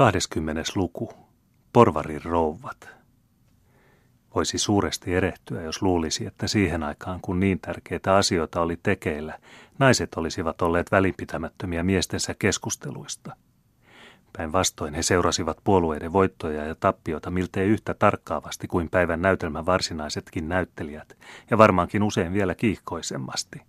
20. luku. Porvarin rouvat. Voisi suuresti erehtyä, jos luulisi, että siihen aikaan, kun niin tärkeitä asioita oli tekeillä, naiset olisivat olleet välinpitämättömiä miestensä keskusteluista. Päinvastoin he seurasivat puolueiden voittoja ja tappiota miltei yhtä tarkkaavasti kuin päivän näytelmän varsinaisetkin näyttelijät, ja varmaankin usein vielä kiihkoisemmasti.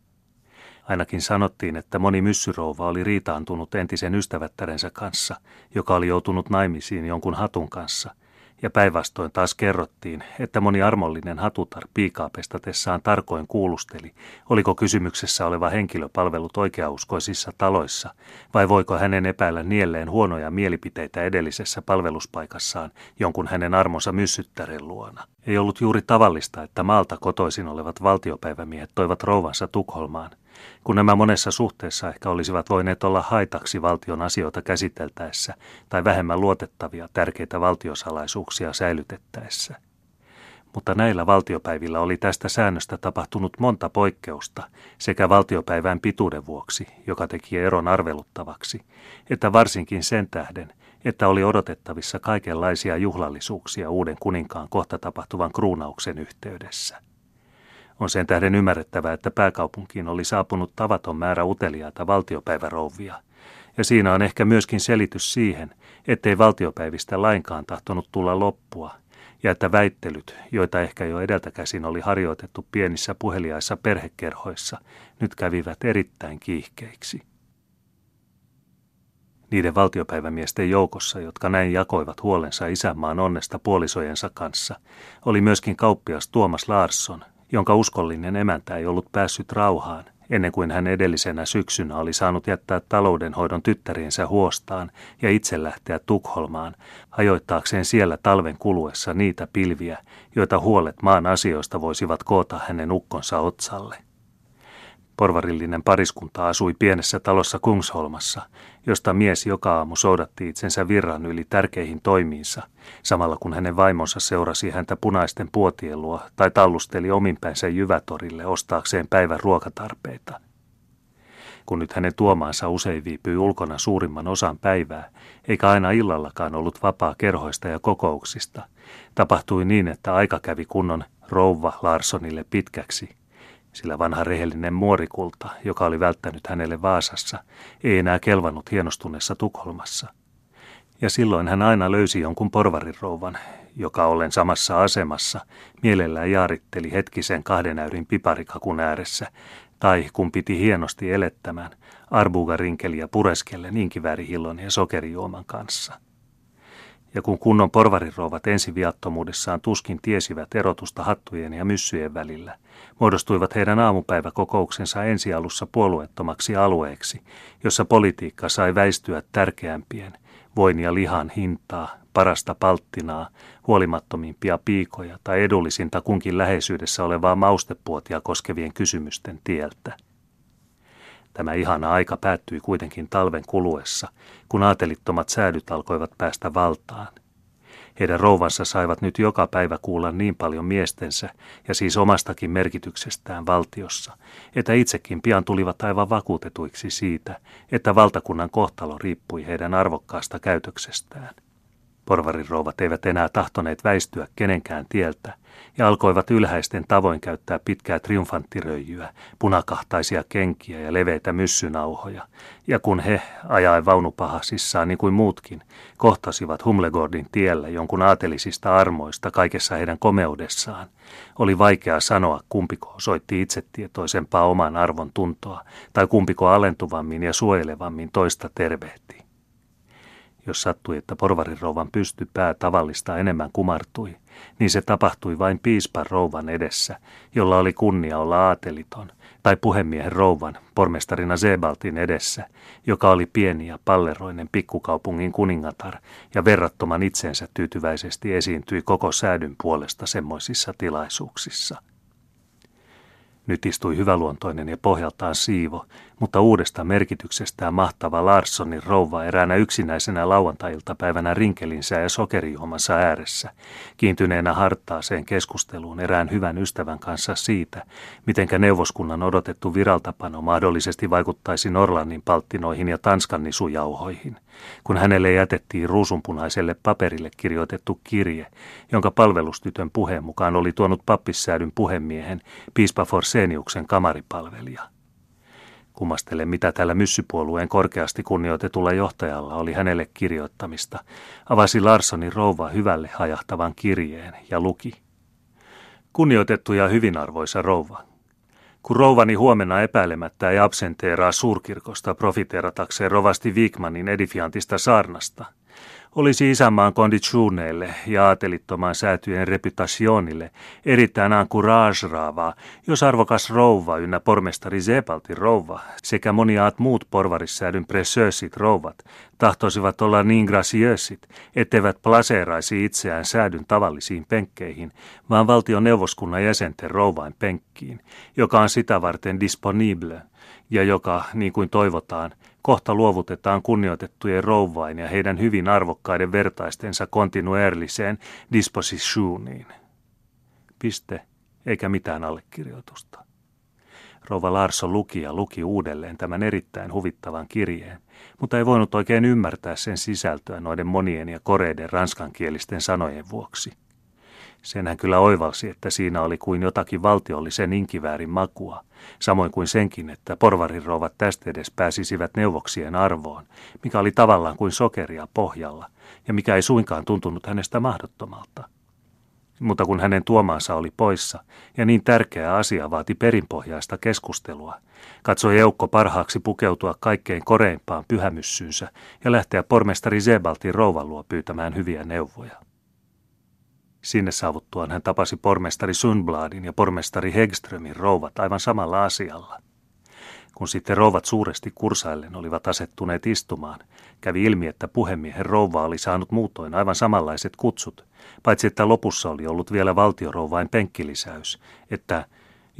Ainakin sanottiin, että moni myssyrouva oli riitaantunut entisen ystävättärensä kanssa, joka oli joutunut naimisiin jonkun hatun kanssa, ja päinvastoin taas kerrottiin, että moni armollinen hatutar piikaa pestatessaan tarkoin kuulusteli, oliko kysymyksessä oleva henkilö palvelut oikeauskoisissa taloissa, vai voiko hänen epäillä nielleen huonoja mielipiteitä edellisessä palveluspaikassaan jonkun hänen armonsa myssyttären luona. Ei ollut juuri tavallista, että maalta kotoisin olevat valtiopäivämiehet toivat rouvansa Tukholmaan, kun nämä monessa suhteessa ehkä olisivat voineet olla haitaksi valtion asioita käsiteltäessä tai vähemmän luotettavia tärkeitä valtiosalaisuuksia säilytettäessä. Mutta näillä valtiopäivillä oli tästä säännöstä tapahtunut monta poikkeusta sekä valtiopäivän pituuden vuoksi, joka teki eron arveluttavaksi, että varsinkin sen tähden, että oli odotettavissa kaikenlaisia juhlallisuuksia uuden kuninkaan kohta tapahtuvan kruunauksen yhteydessä. On sen tähden ymmärrettävää, että pääkaupunkiin oli saapunut tavaton määrä uteliaita valtiopäivärouvia. Ja siinä on ehkä myöskin selitys siihen, ettei valtiopäivistä lainkaan tahtonut tulla loppua, ja että väittelyt, joita ehkä jo edeltäkäsin oli harjoitettu pienissä puheliaissa perhekerhoissa, nyt kävivät erittäin kiihkeiksi. Niiden valtiopäivämiesten joukossa, jotka näin jakoivat huolensa isänmaan onnesta puolisojensa kanssa, oli myöskin kauppias Tuomas Larsson, jonka uskollinen emäntä ei ollut päässyt rauhaan ennen kuin hän edellisenä syksynä oli saanut jättää taloudenhoidon tyttäriensä huostaan ja itse lähteä Tukholmaan, hajoittaakseen siellä talven kuluessa niitä pilviä, joita huolet maan asioista voisivat koota hänen ukkonsa otsalle. Porvarillinen pariskunta asui pienessä talossa Kungsholmassa, josta mies joka aamu soudatti itsensä virran yli tärkeihin toimiinsa, samalla kun hänen vaimonsa seurasi häntä punaisten puotien luo tai tallusteli ominpäinsä jyvätorille ostaakseen päivän ruokatarpeita. Kun nyt hänen tuomaansa usein viipyi ulkona suurimman osan päivää, eikä aina illallakaan ollut vapaa kerhoista ja kokouksista, tapahtui niin, että aika kävi kunnon rouva Larsonille pitkäksi – sillä vanha rehellinen muorikulta, joka oli välttänyt hänelle Vaasassa, ei enää kelvannut hienostuneessa Tukholmassa. Ja silloin hän aina löysi jonkun porvarirouvan, joka ollen samassa asemassa, mielellään jaaritteli hetkisen kahden äyrin piparikakun ääressä, tai kun piti hienosti elettämään, arbugarinkeliä pureskellen inkiväärihillon ja sokerijuoman kanssa – ja kun kunnon porvarirouvat ensiviattomuudessaan tuskin tiesivät erotusta hattujen ja myssyjen välillä, muodostuivat heidän aamupäiväkokouksensa ensialussa puolueettomaksi alueeksi, jossa politiikka sai väistyä tärkeämpien, voin ja lihan hintaa, parasta palttinaa, huolimattomimpia piikoja tai edullisinta kunkin läheisyydessä olevaa maustepuotia koskevien kysymysten tieltä. Tämä ihana aika päättyi kuitenkin talven kuluessa, kun aatelittomat säädyt alkoivat päästä valtaan. Heidän rouvansa saivat nyt joka päivä kuulla niin paljon miestensä ja siis omastakin merkityksestään valtiossa, että itsekin pian tulivat aivan vakuutetuiksi siitä, että valtakunnan kohtalo riippui heidän arvokkaasta käytöksestään. Porvarin rouvat eivät enää tahtoneet väistyä kenenkään tieltä ja alkoivat ylhäisten tavoin käyttää pitkää triumfanttiröijyä, punakahtaisia kenkiä ja leveitä myssynauhoja. Ja kun he, ajaen vaunupahasissaan niin kuin muutkin, kohtasivat Humlegordin tiellä jonkun aatelisista armoista kaikessa heidän komeudessaan, oli vaikea sanoa, kumpiko osoitti itsetietoisempaa oman arvon tuntoa tai kumpiko alentuvammin ja suojelevammin toista tervehti. Jos sattui, että porvarin rouvan pysty pää tavallista enemmän kumartui, niin se tapahtui vain piispan rouvan edessä, jolla oli kunnia olla aateliton, tai puhemiehen rouvan, pormestarina Zebaltin edessä, joka oli pieni ja palleroinen pikkukaupungin kuningatar ja verrattoman itsensä tyytyväisesti esiintyi koko säädyn puolesta semmoisissa tilaisuuksissa. Nyt istui hyväluontoinen ja pohjaltaan siivo, mutta uudesta merkityksestään mahtava Larssonin rouva eräänä yksinäisenä lauantai-iltapäivänä rinkelinsä ja sokerijuomansa ääressä, kiintyneenä hartaaseen keskusteluun erään hyvän ystävän kanssa siitä, mitenkä neuvoskunnan odotettu viraltapano mahdollisesti vaikuttaisi Norlannin palttinoihin ja Tanskan nisujauhoihin, kun hänelle jätettiin ruusunpunaiselle paperille kirjoitettu kirje, jonka palvelustytön puheen mukaan oli tuonut pappissäädyn puhemiehen piispa Forseniuksen kamaripalvelija. Kummastele, mitä tällä myssypuolueen korkeasti kunnioitetulla johtajalla oli hänelle kirjoittamista. Avasi Larssonin rouva hyvälle hajahtavan kirjeen ja luki. Kunnioitettu ja hyvinarvoisa rouva. Kun rouvani huomenna epäilemättä ei absenteeraa suurkirkosta profiteeratakseen rovasti Wigmanin edifiantista saarnasta – olisi isänmaan konditsuuneille ja aatelittomaan säätyjen reputationille erittäin ankuraasraavaa, jos arvokas rouva ynnä pormestari Zepaltin rouva sekä moniaat muut porvarissäädyn presöösit rouvat tahtoisivat olla niin gracieusit, etteivät plaseeraisi itseään säädyn tavallisiin penkkeihin, vaan valtion neuvoskunnan jäsenten rouvain penkkiin, joka on sitä varten disponible ja joka, niin kuin toivotaan, kohta luovutetaan kunnioitettujen rouvain ja heidän hyvin arvokkaiden vertaistensa kontinuerliseen dispositioniin. Piste, eikä mitään allekirjoitusta. Rouva Larsson luki ja luki uudelleen tämän erittäin huvittavan kirjeen, mutta ei voinut oikein ymmärtää sen sisältöä noiden monien ja koreiden ranskankielisten sanojen vuoksi. Sen hän kyllä oivalsi, että siinä oli kuin jotakin valtiollisen inkiväärin makua, samoin kuin senkin, että porvarirovat tästä edes pääsisivät neuvoksien arvoon, mikä oli tavallaan kuin sokeria pohjalla, ja mikä ei suinkaan tuntunut hänestä mahdottomalta. Mutta kun hänen tuomaansa oli poissa, ja niin tärkeä asia vaati perinpohjaista keskustelua, katsoi Eukko parhaaksi pukeutua kaikkein koreimpaan pyhämyssyynsä ja lähteä pormestari Zebaltin rouvan luo pyytämään hyviä neuvoja. Sinne saavuttuaan hän tapasi pormestari Sundbladin ja pormestari Hegströmin rouvat aivan samalla asialla. Kun sitten rouvat suuresti kursaillen olivat asettuneet istumaan, kävi ilmi, että puhemiehen rouva oli saanut muutoin aivan samanlaiset kutsut, paitsi että lopussa oli ollut vielä valtiorouvain penkkilisäys, että –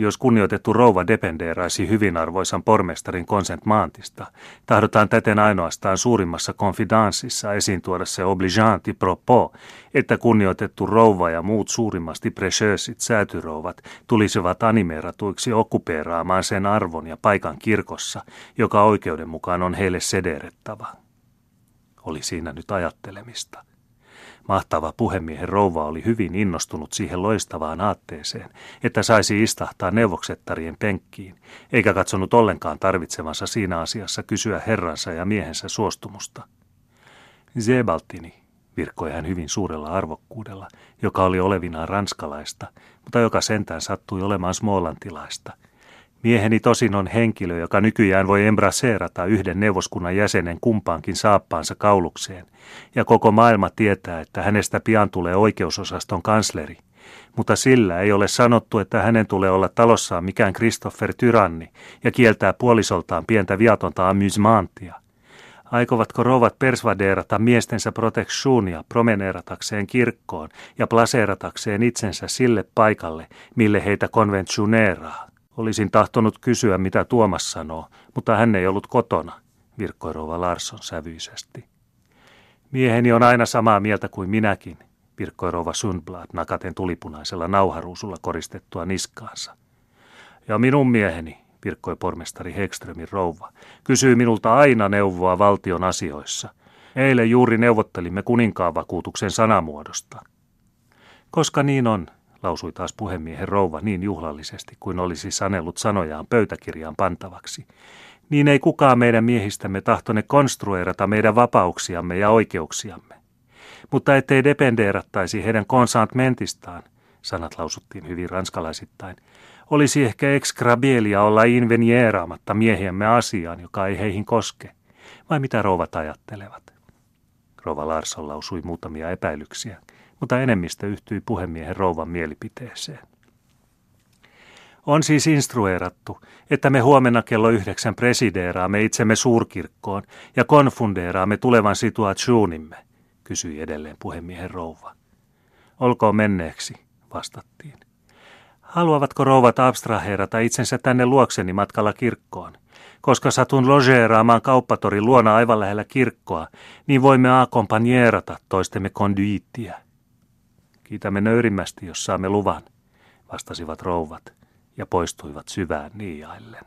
jos kunnioitettu rouva dependeeraisi hyvinarvoisan pormestarin maantista, tahdotaan täten ainoastaan suurimmassa konfidanssissa esiin tuoda se obligeanti propos, että kunnioitettu rouva ja muut suurimmasti precieusit säätyrouvat tulisivat animeeratuiksi okupeeraamaan sen arvon ja paikan kirkossa, joka oikeuden mukaan on heille sederettava. Oli siinä nyt ajattelemista. Mahtava puhemiehen rouva oli hyvin innostunut siihen loistavaan aatteeseen, että saisi istahtaa neuvoksettarien penkkiin, eikä katsonut ollenkaan tarvitsemansa siinä asiassa kysyä herransa ja miehensä suostumusta. Zebaltini, virkkoi hän hyvin suurella arvokkuudella, joka oli olevinaan ranskalaista, mutta joka sentään sattui olemaan smolantilaista – Mieheni tosin on henkilö, joka nykyään voi embraseerata yhden neuvoskunnan jäsenen kumpaankin saappaansa kaulukseen, ja koko maailma tietää, että hänestä pian tulee oikeusosaston kansleri. Mutta sillä ei ole sanottu, että hänen tulee olla talossaan mikään Christopher Tyranni ja kieltää puolisoltaan pientä viatonta amusementtia. Aikovatko rouvat persvadeerata miestensä proteksuunia promeneeratakseen kirkkoon ja plaseeratakseen itsensä sille paikalle, mille heitä konventsioneeraa? Olisin tahtonut kysyä, mitä Tuomas sanoo, mutta hän ei ollut kotona, virkkoi rouva Larsson sävyisesti. Mieheni on aina samaa mieltä kuin minäkin, virkkoi rouva Sundblad nakaten tulipunaisella nauharuusulla koristettua niskaansa. Ja minun mieheni, virkkoi pormestari Hegströmin rouva, kysyy minulta aina neuvoa valtion asioissa. Eilen juuri neuvottelimme kuninkaan vakuutuksen sanamuodosta. Koska niin on, lausui taas puhemiehen rouva niin juhlallisesti kuin olisi sanellut sanojaan pöytäkirjaan pantavaksi. Niin ei kukaan meidän miehistämme tahtone konstruerata meidän vapauksiamme ja oikeuksiamme. Mutta ettei dependeerattaisi heidän konsantmentistaan, sanat lausuttiin hyvin ranskalaisittain, olisi ehkä exkrabielia olla invenieeraamatta miehiemme asiaan, joka ei heihin koske. Vai mitä rouvat ajattelevat? Rova Larsson lausui muutamia epäilyksiä mutta enemmistö yhtyi puhemiehen rouvan mielipiteeseen. On siis instrueerattu, että me huomenna kello yhdeksän presideeraamme itsemme suurkirkkoon ja konfundeeraamme tulevan situaationimme, kysyi edelleen puhemiehen rouva. Olkoon menneeksi, vastattiin. Haluavatko rouvat abstraheerata itsensä tänne luokseni matkalla kirkkoon? Koska satun logeeraamaan kauppatorin luona aivan lähellä kirkkoa, niin voimme akompanjeerata toistemme konduittiä. Kiitämme nöyrimmästi, jos saamme luvan, vastasivat rouvat ja poistuivat syvään niiaillen.